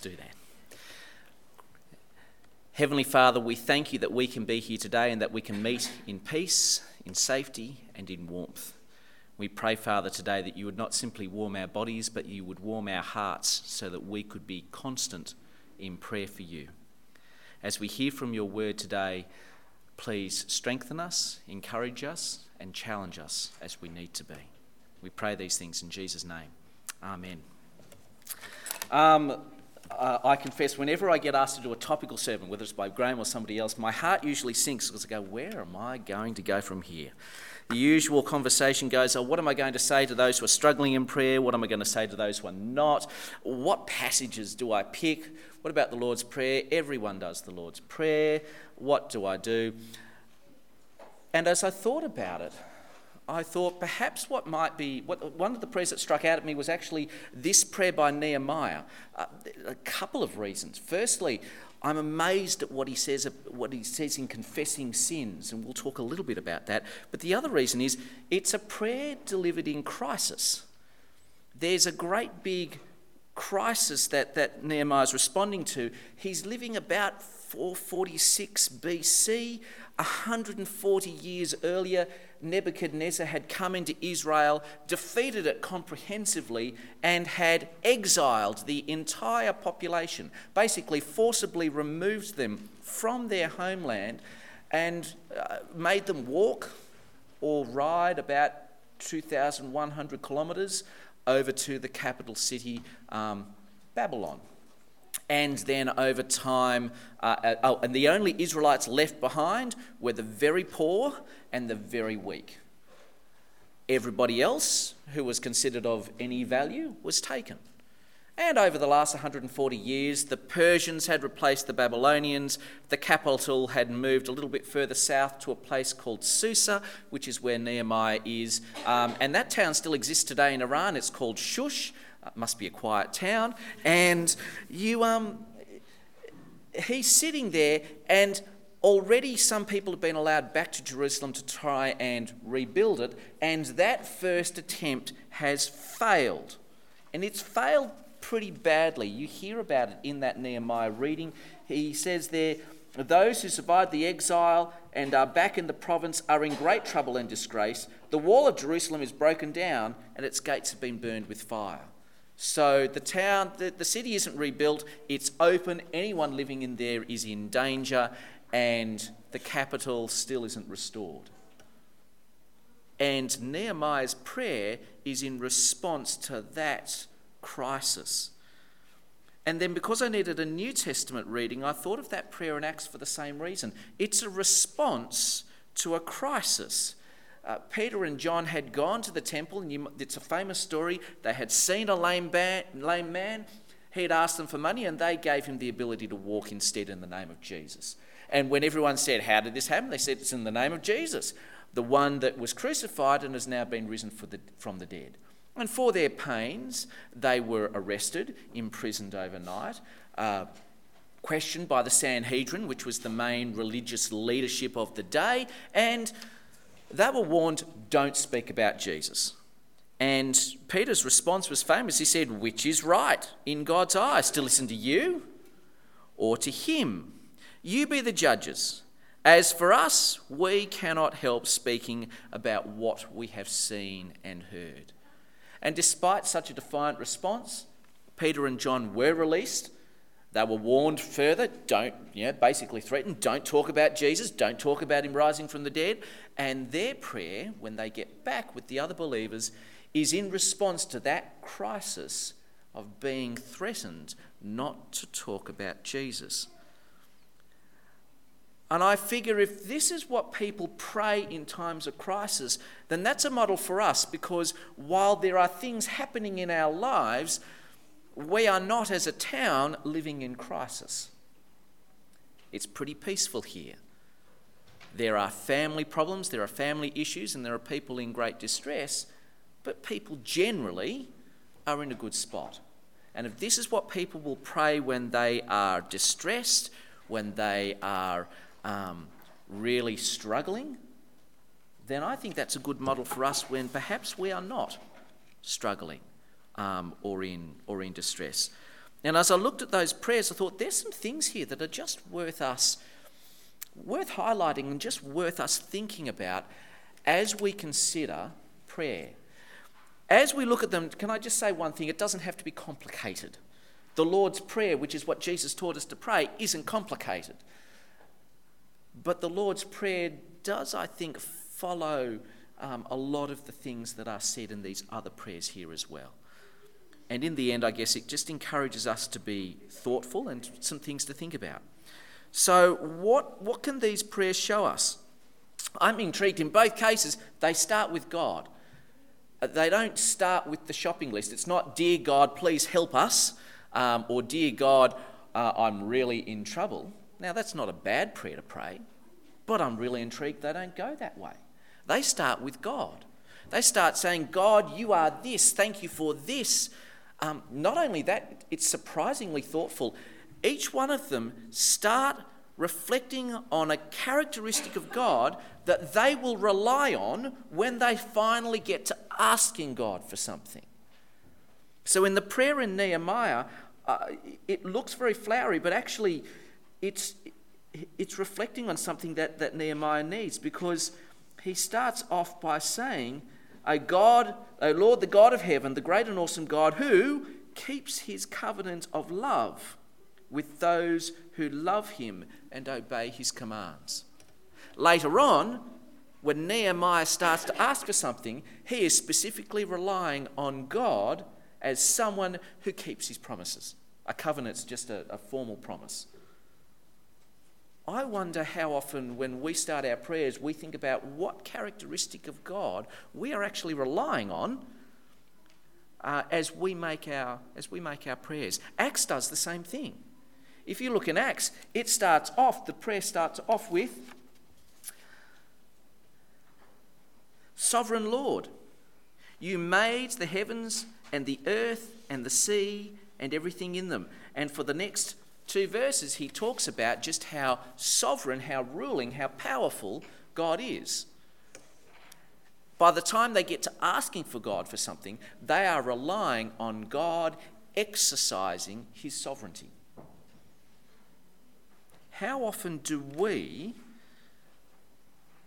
do that. Heavenly Father, we thank you that we can be here today and that we can meet in peace, in safety, and in warmth. We pray, Father, today that you would not simply warm our bodies, but you would warm our hearts so that we could be constant in prayer for you. As we hear from your word today, please strengthen us, encourage us, and challenge us as we need to be. We pray these things in Jesus' name. Amen. Um, uh, I confess, whenever I get asked to do a topical sermon, whether it's by Graham or somebody else, my heart usually sinks because I go, Where am I going to go from here? The usual conversation goes, oh, What am I going to say to those who are struggling in prayer? What am I going to say to those who are not? What passages do I pick? What about the Lord's Prayer? Everyone does the Lord's Prayer. What do I do? And as I thought about it, I thought perhaps what might be, what, one of the prayers that struck out at me was actually this prayer by Nehemiah. Uh, a couple of reasons. Firstly, I'm amazed at what he says, what he says in confessing sins, and we'll talk a little bit about that. But the other reason is it's a prayer delivered in crisis. There's a great big crisis that, that Nehemiah is responding to. He's living about 446 BC, 140 years earlier. Nebuchadnezzar had come into Israel, defeated it comprehensively, and had exiled the entire population, basically, forcibly removed them from their homeland and uh, made them walk or ride about 2,100 kilometres over to the capital city, um, Babylon and then over time, uh, uh, oh, and the only Israelites left behind were the very poor and the very weak. Everybody else who was considered of any value was taken. And over the last 140 years, the Persians had replaced the Babylonians. The capital had moved a little bit further south to a place called Susa, which is where Nehemiah is. Um, and that town still exists today in Iran. It's called Shush. Uh, must be a quiet town. And you, um, he's sitting there, and already some people have been allowed back to Jerusalem to try and rebuild it, and that first attempt has failed. And it's failed pretty badly. You hear about it in that Nehemiah reading. He says there, those who survived the exile and are back in the province are in great trouble and disgrace. The wall of Jerusalem is broken down and its gates have been burned with fire. So the town, the, the city isn't rebuilt, it's open. Anyone living in there is in danger, and the capital still isn't restored. And Nehemiah's prayer is in response to that crisis. And then, because I needed a New Testament reading, I thought of that prayer in Acts for the same reason. It's a response to a crisis uh, Peter and John had gone to the temple, and you, it's a famous story. They had seen a lame, lame man. He had asked them for money, and they gave him the ability to walk instead in the name of Jesus. And when everyone said, How did this happen? They said, It's in the name of Jesus, the one that was crucified and has now been risen the, from the dead. And for their pains, they were arrested, imprisoned overnight, uh, questioned by the Sanhedrin, which was the main religious leadership of the day, and they were warned, don't speak about Jesus. And Peter's response was famous. He said, Which is right in God's eyes, to listen to you or to him? You be the judges. As for us, we cannot help speaking about what we have seen and heard. And despite such a defiant response, Peter and John were released they were warned further, don't, you know, basically threatened, don't talk about Jesus, don't talk about him rising from the dead. And their prayer, when they get back with the other believers, is in response to that crisis of being threatened not to talk about Jesus. And I figure if this is what people pray in times of crisis, then that's a model for us because while there are things happening in our lives, we are not, as a town, living in crisis. It's pretty peaceful here. There are family problems, there are family issues, and there are people in great distress, but people generally are in a good spot. And if this is what people will pray when they are distressed, when they are um, really struggling, then I think that's a good model for us when perhaps we are not struggling um, or, in, or in distress. And as I looked at those prayers, I thought there's some things here that are just worth us, worth highlighting and just worth us thinking about as we consider prayer. As we look at them, can I just say one thing? It doesn't have to be complicated. The Lord's Prayer, which is what Jesus taught us to pray, isn't complicated. But the Lord's Prayer does, I think, follow um, a lot of the things that are said in these other prayers here as well. And in the end, I guess it just encourages us to be thoughtful and some things to think about. So, what, what can these prayers show us? I'm intrigued. In both cases, they start with God. Uh, they don't start with the shopping list. It's not, Dear God, please help us, um, or Dear God, uh, I'm really in trouble. Now, that's not a bad prayer to pray, but I'm really intrigued they don't go that way. They start with God. They start saying, God, you are this. Thank you for this. Um, not only that, it's surprisingly thoughtful. Each one of them start reflecting on a characteristic of God that they will rely on when they finally get to asking God for something. So in the prayer in Nehemiah, uh, it looks very flowery, but actually it's, it's reflecting on something that, that Nehemiah needs because he starts off by saying, a God, O Lord, the God of heaven, the great and awesome God, who keeps his covenant of love with those who love him and obey his commands. Later on, when Nehemiah starts to ask for something, he is specifically relying on God as someone who keeps his promises. A covenant's just a, a formal promise. I wonder how often, when we start our prayers, we think about what characteristic of God we are actually relying on uh, as, we make our, as we make our prayers. Acts does the same thing. If you look in Acts, it starts off, the prayer starts off with Sovereign Lord, you made the heavens and the earth and the sea and everything in them. And for the next two verses, he talks about just how sovereign, how ruling, how powerful God is. By the time they get to asking for God for something, they are relying on God exercising his sovereignty. How often do we,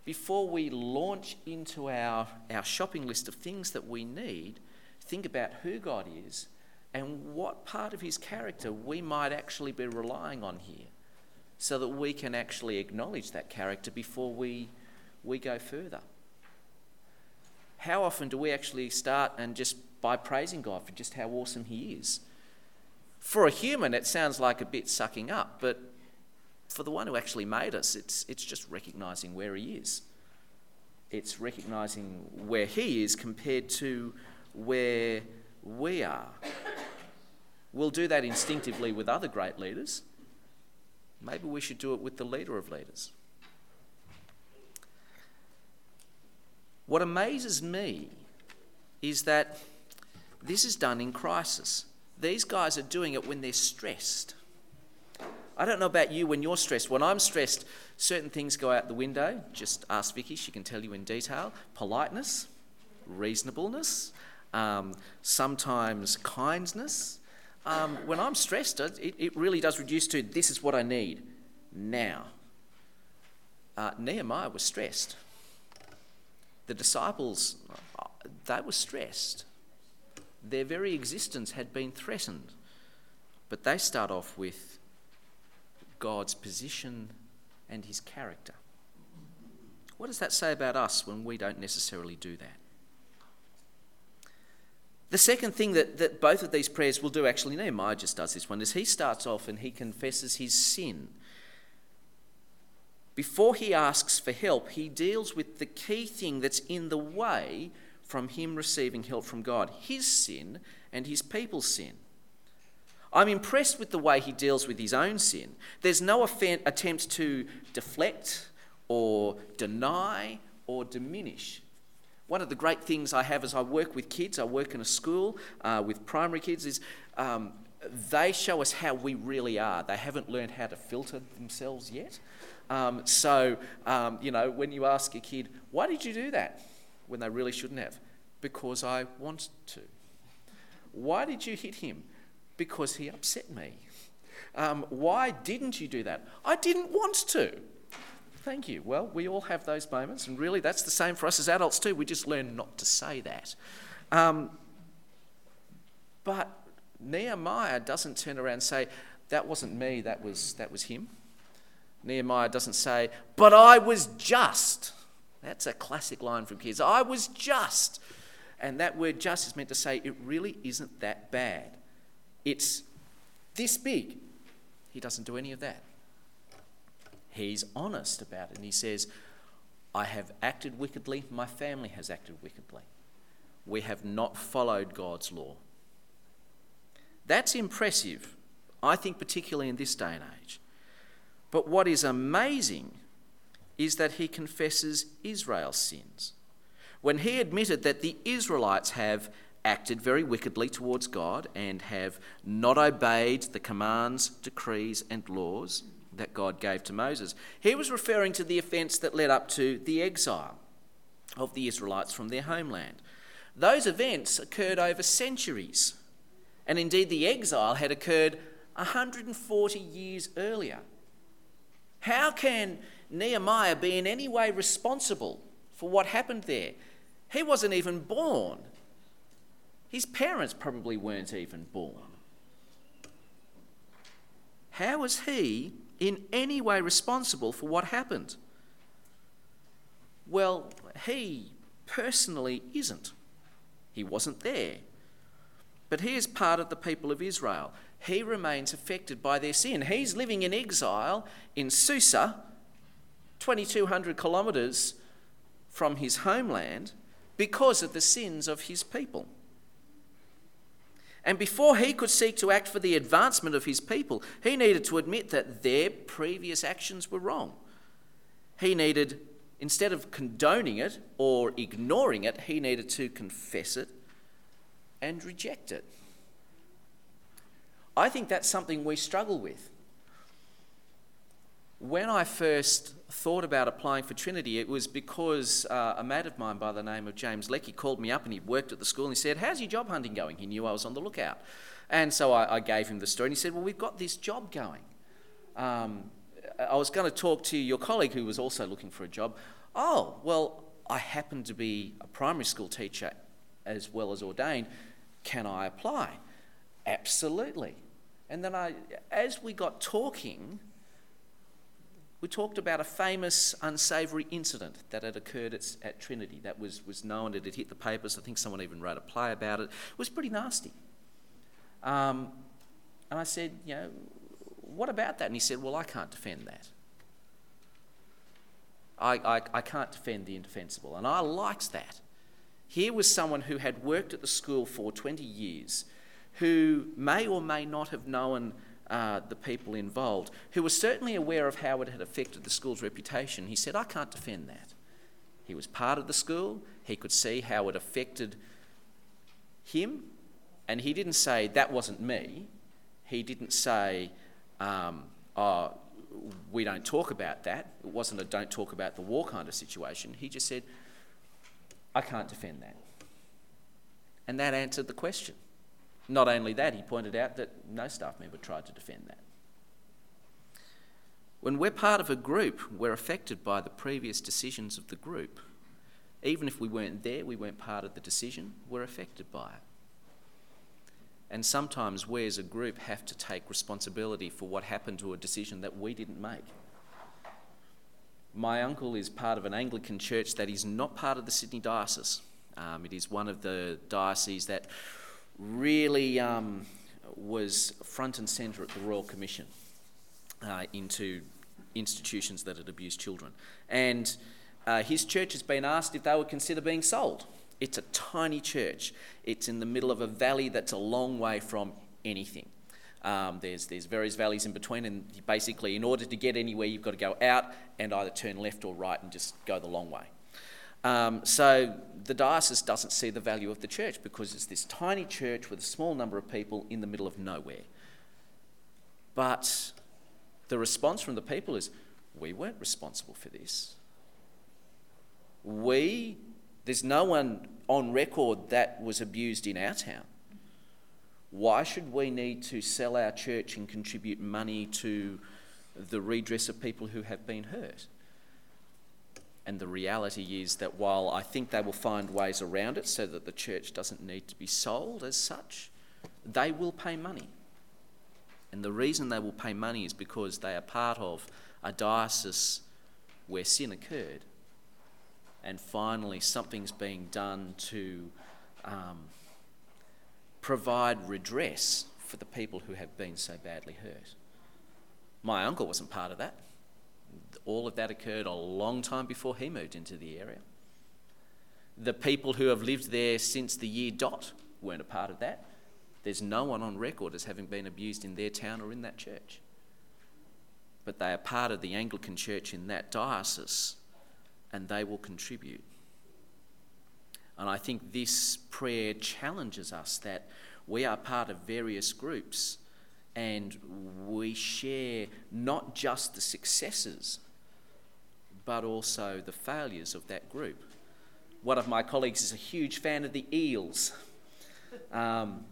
before we launch into our, our shopping list of things that we need, think about who God is and what part of his character we might actually be relying on here so that we can actually acknowledge that character before we, we go further. How often do we actually start and just by praising God for just how awesome he is? For a human, it sounds like a bit sucking up, but for the one who actually made us, it's, it's just recognizing where he is. It's recognizing where he is compared to where we are. We'll do that instinctively with other great leaders. Maybe we should do it with the leader of leaders. What amazes me is that this is done in crisis. These guys are doing it when they're stressed. I don't know about you when you're stressed. When I'm stressed, certain things go out the window. Just ask Vicky, she can tell you in detail. Politeness, reasonableness, um, sometimes kindness. Um, when I'm stressed, it, it really does reduce to this is what I need now. Uh, Nehemiah was stressed. The disciples, they were stressed. Their very existence had been threatened. But they start off with God's position and his character. What does that say about us when we don't necessarily do that? The second thing that, that both of these prayers will do, actually, Nehemiah just does this one, is he starts off and he confesses his sin. Before he asks for help, he deals with the key thing that's in the way from him receiving help from God his sin and his people's sin. I'm impressed with the way he deals with his own sin. There's no attempt to deflect or deny or diminish one of the great things I have as I work with kids, I work in a school uh, with primary kids, is um, they show us how we really are. They haven't learned how to filter themselves yet. Um, so, um, you know, when you ask a kid, why did you do that? When they really shouldn't have. Because I want to. Why did you hit him? Because he upset me. Um, why didn't you do that? I didn't want to. Thank you. Well, we all have those moments, and really that's the same for us as adults too. We just learn not to say that. Um, but Nehemiah doesn't turn around and say, That wasn't me, that was, that was him. Nehemiah doesn't say, But I was just. That's a classic line from kids. I was just. And that word just is meant to say it really isn't that bad. It's this big. He doesn't do any of that. He's honest about it and he says, I have acted wickedly, my family has acted wickedly. We have not followed God's law. That's impressive, I think, particularly in this day and age. But what is amazing is that he confesses Israel's sins. When he admitted that the Israelites have acted very wickedly towards God and have not obeyed the commands, decrees, and laws that God gave to Moses, he was referring to the offence that led up to the exile of the Israelites from their homeland. Those events occurred over centuries, and indeed the exile had occurred 140 years earlier. How can Nehemiah be in any way responsible for what happened there? He wasn't even born. His parents probably weren't even born. How was he in any way responsible for what happened? Well, he personally isn't. He wasn't there. But he is part of the people of Israel. He remains affected by their sin. He's living in exile in Susa, 2,200 kilometres from his homeland, because of the sins of his people. And before he could seek to act for the advancement of his people, he needed to admit that their previous actions were wrong. He needed, instead of condoning it or ignoring it, he needed to confess it and reject it. I think that's something we struggle with. When I first thought about applying for Trinity, it was because uh, a mate of mine by the name of James Leckie called me up and he worked at the school and he said, How's your job hunting going? He knew I was on the lookout. And so I, I gave him the story and he said, Well, we've got this job going. Um, I was going to talk to your colleague who was also looking for a job. Oh, well, I happen to be a primary school teacher as well as ordained. Can I apply? Absolutely. And then I, as we got talking, we talked about a famous unsavoury incident that had occurred at, at, Trinity that was, was known, it had hit the papers. I think someone even wrote a play about it. It was pretty nasty. Um, and I said, you know, what about that? And he said, well, I can't defend that. I, I, I can't defend the indefensible. And I liked that. Here was someone who had worked at the school for 20 years, who may or may not have known uh, the people involved, who was certainly aware of how it had affected the school's reputation. He said, I can't defend that. He was part of the school, he could see how it affected him, and he didn't say, That wasn't me. He didn't say, um, Oh, we don't talk about that. It wasn't a don't talk about the war kind of situation. He just said, I can't defend that. And that answered the question. Not only that, he pointed out that no staff member tried to defend that. When we're part of a group, we're affected by the previous decisions of the group. Even if we weren't there, we weren't part of the decision, we're affected by it. And sometimes we as a group have to take responsibility for what happened to a decision that we didn't make. My uncle is part of an Anglican church that is not part of the Sydney Diocese. Um, it is one of the dioceses that really um, was front and centre at the Royal Commission uh, into institutions that had abused children. And uh, his church has been asked if they would consider being sold. It's a tiny church. It's in the middle of a valley that's a long way from anything. Um, there's, there's various valleys in between, and basically, in order to get anywhere, you've got to go out and either turn left or right and just go the long way. Um, so the diocese doesn't see the value of the church because it's this tiny church with a small number of people in the middle of nowhere. But the response from the people is we weren't responsible for this. We, there's no one on record that was abused in our town. Why should we need to sell our church and contribute money to the redress of people who have been hurt? And the reality is that while I think they will find ways around it so that the church doesn't need to be sold as such, they will pay money. And the reason they will pay money is because they are part of a diocese where sin occurred. And finally, something's being done to um, provide redress for the people who have been so badly hurt. My uncle wasn't part of that. All of that occurred a long time before he moved into the area. The people who have lived there since the year dot weren't a part of that. There's no one on record as having been abused in their town or in that church. But they are part of the Anglican church in that diocese and they will contribute. And I think this prayer challenges us that we are part of various groups and we share not just the successes but also the failures of that group. One of my colleagues is a huge fan of the Eels. Um,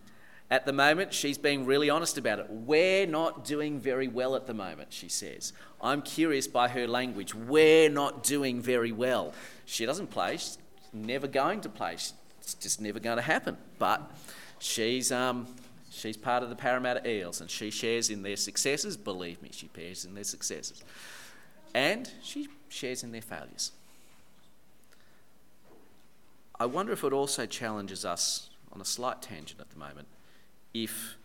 at the moment, she's being really honest about it. We're not doing very well at the moment, she says. I'm curious by her language. We're not doing very well. She doesn't play, she's never going to play. It's just never going to happen. But she's, um, she's part of the Parramatta Eels and she shares in their successes. Believe me, she shares in their successes. And she shares in their failures. I wonder if it also challenges us on a slight tangent at the moment if,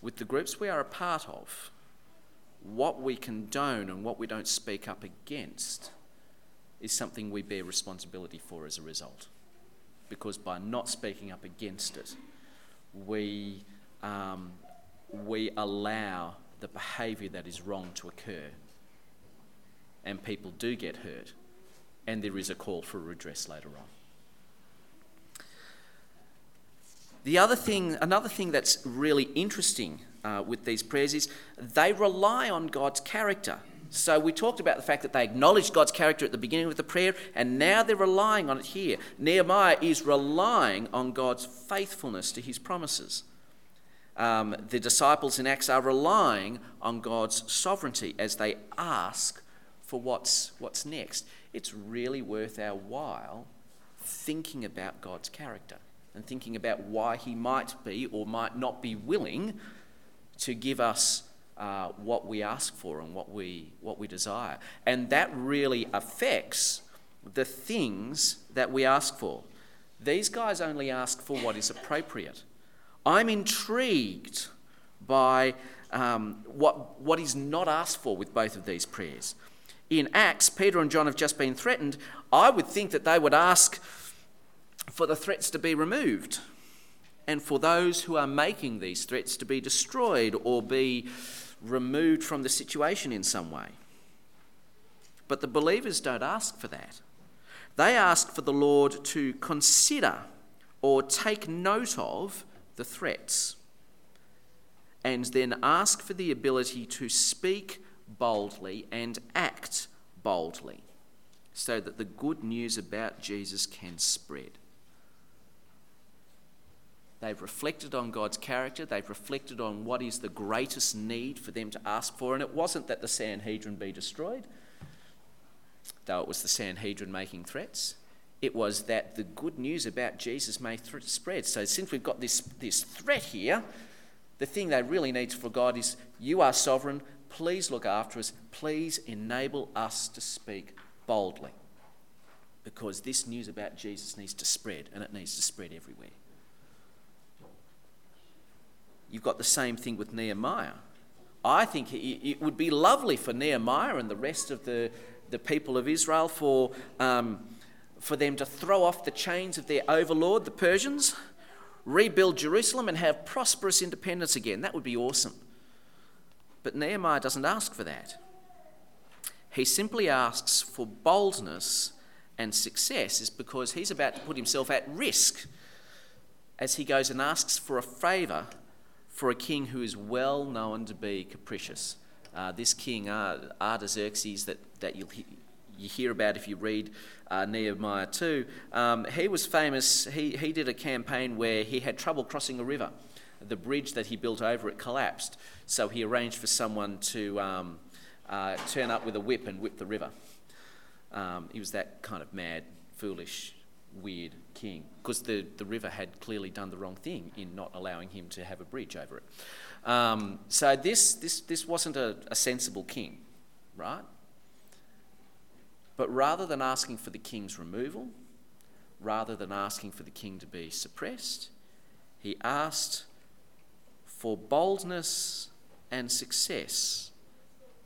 with the groups we are a part of, what we condone and what we don't speak up against is something we bear responsibility for as a result. Because by not speaking up against it, we, um, we allow the behaviour that is wrong to occur. And people do get hurt, and there is a call for redress later on. The other thing, another thing that's really interesting uh, with these prayers is they rely on God's character. So we talked about the fact that they acknowledged God's character at the beginning of the prayer, and now they're relying on it here. Nehemiah is relying on God's faithfulness to his promises. Um, the disciples in Acts are relying on God's sovereignty as they ask for what's, what's next. It's really worth our while thinking about God's character and thinking about why he might be or might not be willing to give us uh, what we ask for and what we, what we desire. And that really affects the things that we ask for. These guys only ask for what is appropriate. I'm intrigued by um, what, what is not asked for with both of these prayers. In Acts, Peter and John have just been threatened. I would think that they would ask for the threats to be removed and for those who are making these threats to be destroyed or be removed from the situation in some way. But the believers don't ask for that. They ask for the Lord to consider or take note of the threats and then ask for the ability to speak boldly and act boldly so that the good news about Jesus can spread. They've reflected on God's character. They've reflected on what is the greatest need for them to ask for. And it wasn't that the Sanhedrin be destroyed, though it was the Sanhedrin making threats. It was that the good news about Jesus may th- spread. So, since we've got this, this threat here, the thing they really need for God is you are sovereign. Please look after us. Please enable us to speak boldly. Because this news about Jesus needs to spread, and it needs to spread everywhere. You've got the same thing with Nehemiah. I think it would be lovely for Nehemiah and the rest of the, the people of Israel for, um, for them to throw off the chains of their overlord, the Persians, rebuild Jerusalem, and have prosperous independence again. That would be awesome. But Nehemiah doesn't ask for that. He simply asks for boldness and success, is because he's about to put himself at risk as he goes and asks for a favour for a king who is well known to be capricious. Uh, this king, Artaxerxes, that, that you, you hear about if you read uh, Nehemiah 2, um, he was famous. He, he did a campaign where he had trouble crossing a river. The bridge that he built over it collapsed, so he arranged for someone to um, uh, turn up with a whip and whip the river. Um, he was that kind of mad, foolish, weird king because the, the river had clearly done the wrong thing in not allowing him to have a bridge over it. Um, so this, this, this wasn't a, a sensible king, right? But rather than asking for the king's removal, rather than asking for the king to be suppressed, he asked for boldness and success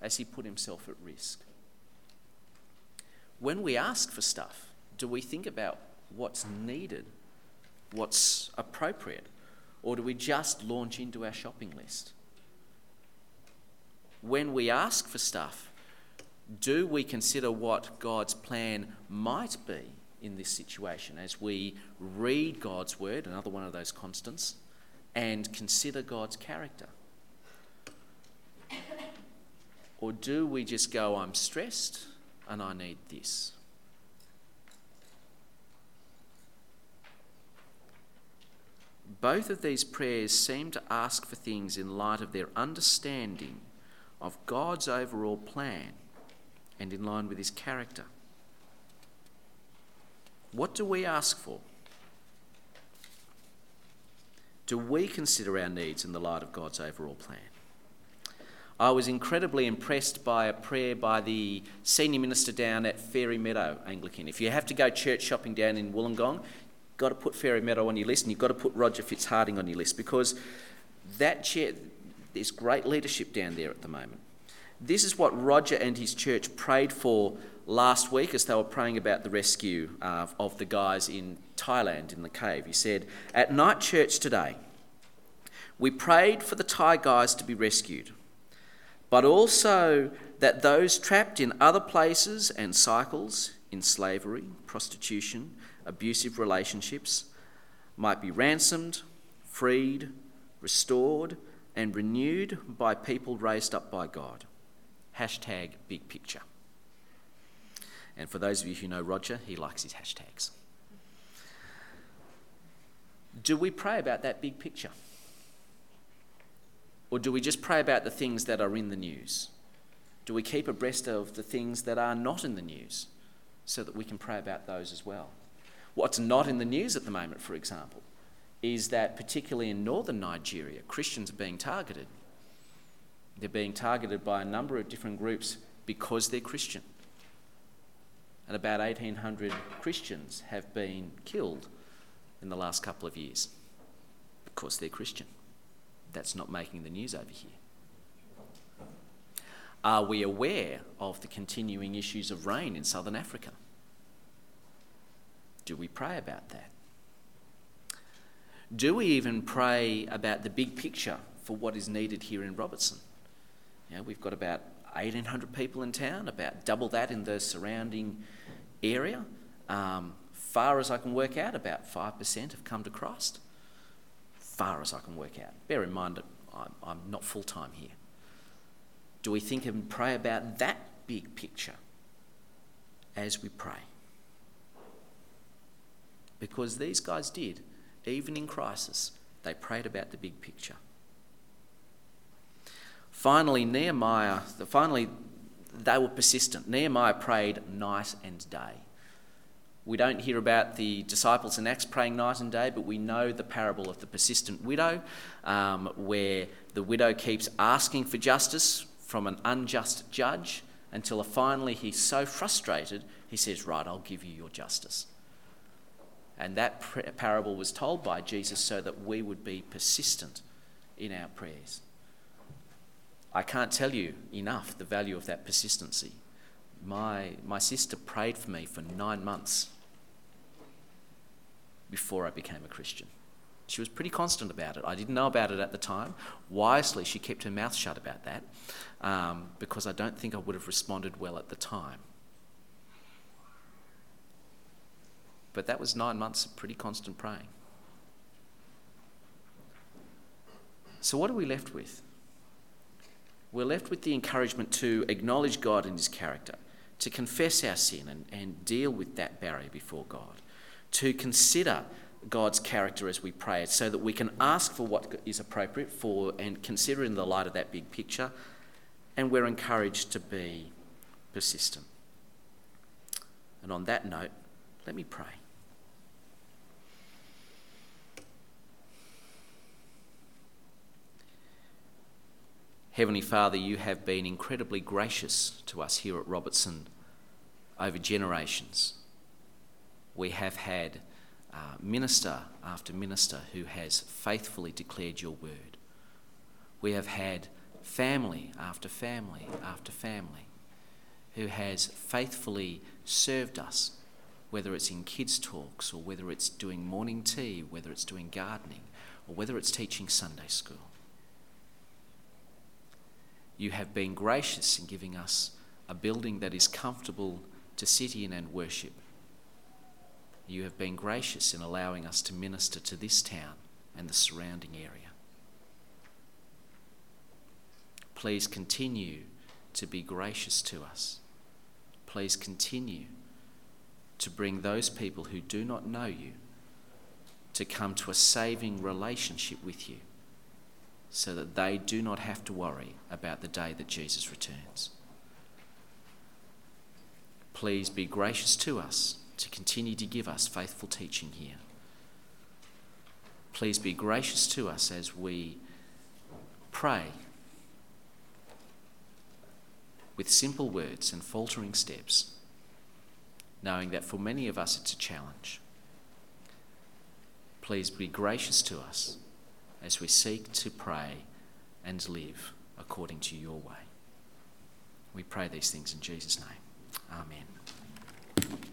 as he put himself at risk. When we ask for stuff, do we think about what's needed, what's appropriate, or do we just launch into our shopping list? When we ask for stuff, do we consider what God's plan might be in this situation as we read God's word, another one of those constants, and consider God's character? Or do we just go, I'm stressed and I need this? Both of these prayers seem to ask for things in light of their understanding of God's overall plan and in line with his character. What do we ask for? Do we consider our needs in the light of God's overall plan? I was incredibly impressed by a prayer by the senior minister down at Fairy Meadow Anglican. If you have to go church shopping down in Wollongong, you've got to put Fairy Meadow on your list and you've got to put Roger Fitzharding on your list because that chair, there's great leadership down there at the moment. This is what Roger and his church prayed for last week as they were praying about the rescue uh, of the guys in Thailand in the cave. He said, At night church today, we prayed for the Thai guys to be rescued, but also that those trapped in other places and cycles in slavery, prostitution, abusive relationships might be ransomed, freed, restored, and renewed by people raised up by God. Hashtag big picture. And for those of you who know Roger, he likes his hashtags. Do we pray about that big picture? Or do we just pray about the things that are in the news? Do we keep abreast of the things that are not in the news so that we can pray about those as well? What's not in the news at the moment, for example, is that particularly in northern Nigeria, Christians are being targeted. They're being targeted by a number of different groups because they're Christian. And about 1,800 Christians have been killed in the last couple of years because they're Christian. That's not making the news over here. Are we aware of the continuing issues of rain in southern Africa? Do we pray about that? Do we even pray about the big picture for what is needed here in Robertson? You know, we've got about 1,800 people in town, about double that in the surrounding area. Um, far as I can work out, about 5% have come to Christ. Far as I can work out. Bear in mind that I'm, I'm not full time here. Do we think and pray about that big picture as we pray? because these guys did, even in crisis, they prayed about the big picture. Finally, Nehemiah, finally, they were persistent. Nehemiah prayed night and day. We don't hear about the disciples in Acts praying night and day, but we know the parable of the persistent widow, um, where the widow keeps asking for justice from an unjust judge until finally he's so frustrated, he says, Right, I'll give you your justice. And that parable was told by Jesus so that we would be persistent in our prayers. I can't tell you enough the value of that persistency. My, my sister prayed for me for nine months before I became a Christian. She was pretty constant about it. I didn't know about it at the time. Wisely, she kept her mouth shut about that um, because I don't think I would have responded well at the time. But that was nine months of pretty constant praying. So, what are we left with? We're left with the encouragement to acknowledge God and His character, to confess our sin and, and deal with that barrier before God, to consider God's character as we pray, so that we can ask for what is appropriate for and consider in the light of that big picture, and we're encouraged to be persistent. And on that note, let me pray. Heavenly Father, you have been incredibly gracious to us here at Robertson over generations. We have had uh, minister after minister who has faithfully declared your word. We have had family after family after family who has faithfully served us, whether it's in kids' talks or whether it's doing morning tea, whether it's doing gardening, or whether it's teaching Sunday school. You have been gracious in giving us a building that is comfortable to sit in and worship. You have been gracious in allowing us to minister to this town and the surrounding area. Please continue to be gracious to us. Please continue to bring those people who do not know you to come to a saving relationship with you so that they do not have to worry about the day that Jesus returns. Please be gracious to us to continue to give us faithful teaching here. Please be gracious to us as we pray with simple words and faltering steps, knowing that for many of us it's a challenge. Please be gracious to us as we seek to pray and live according to your way. We pray these things in Jesus' name. Amen.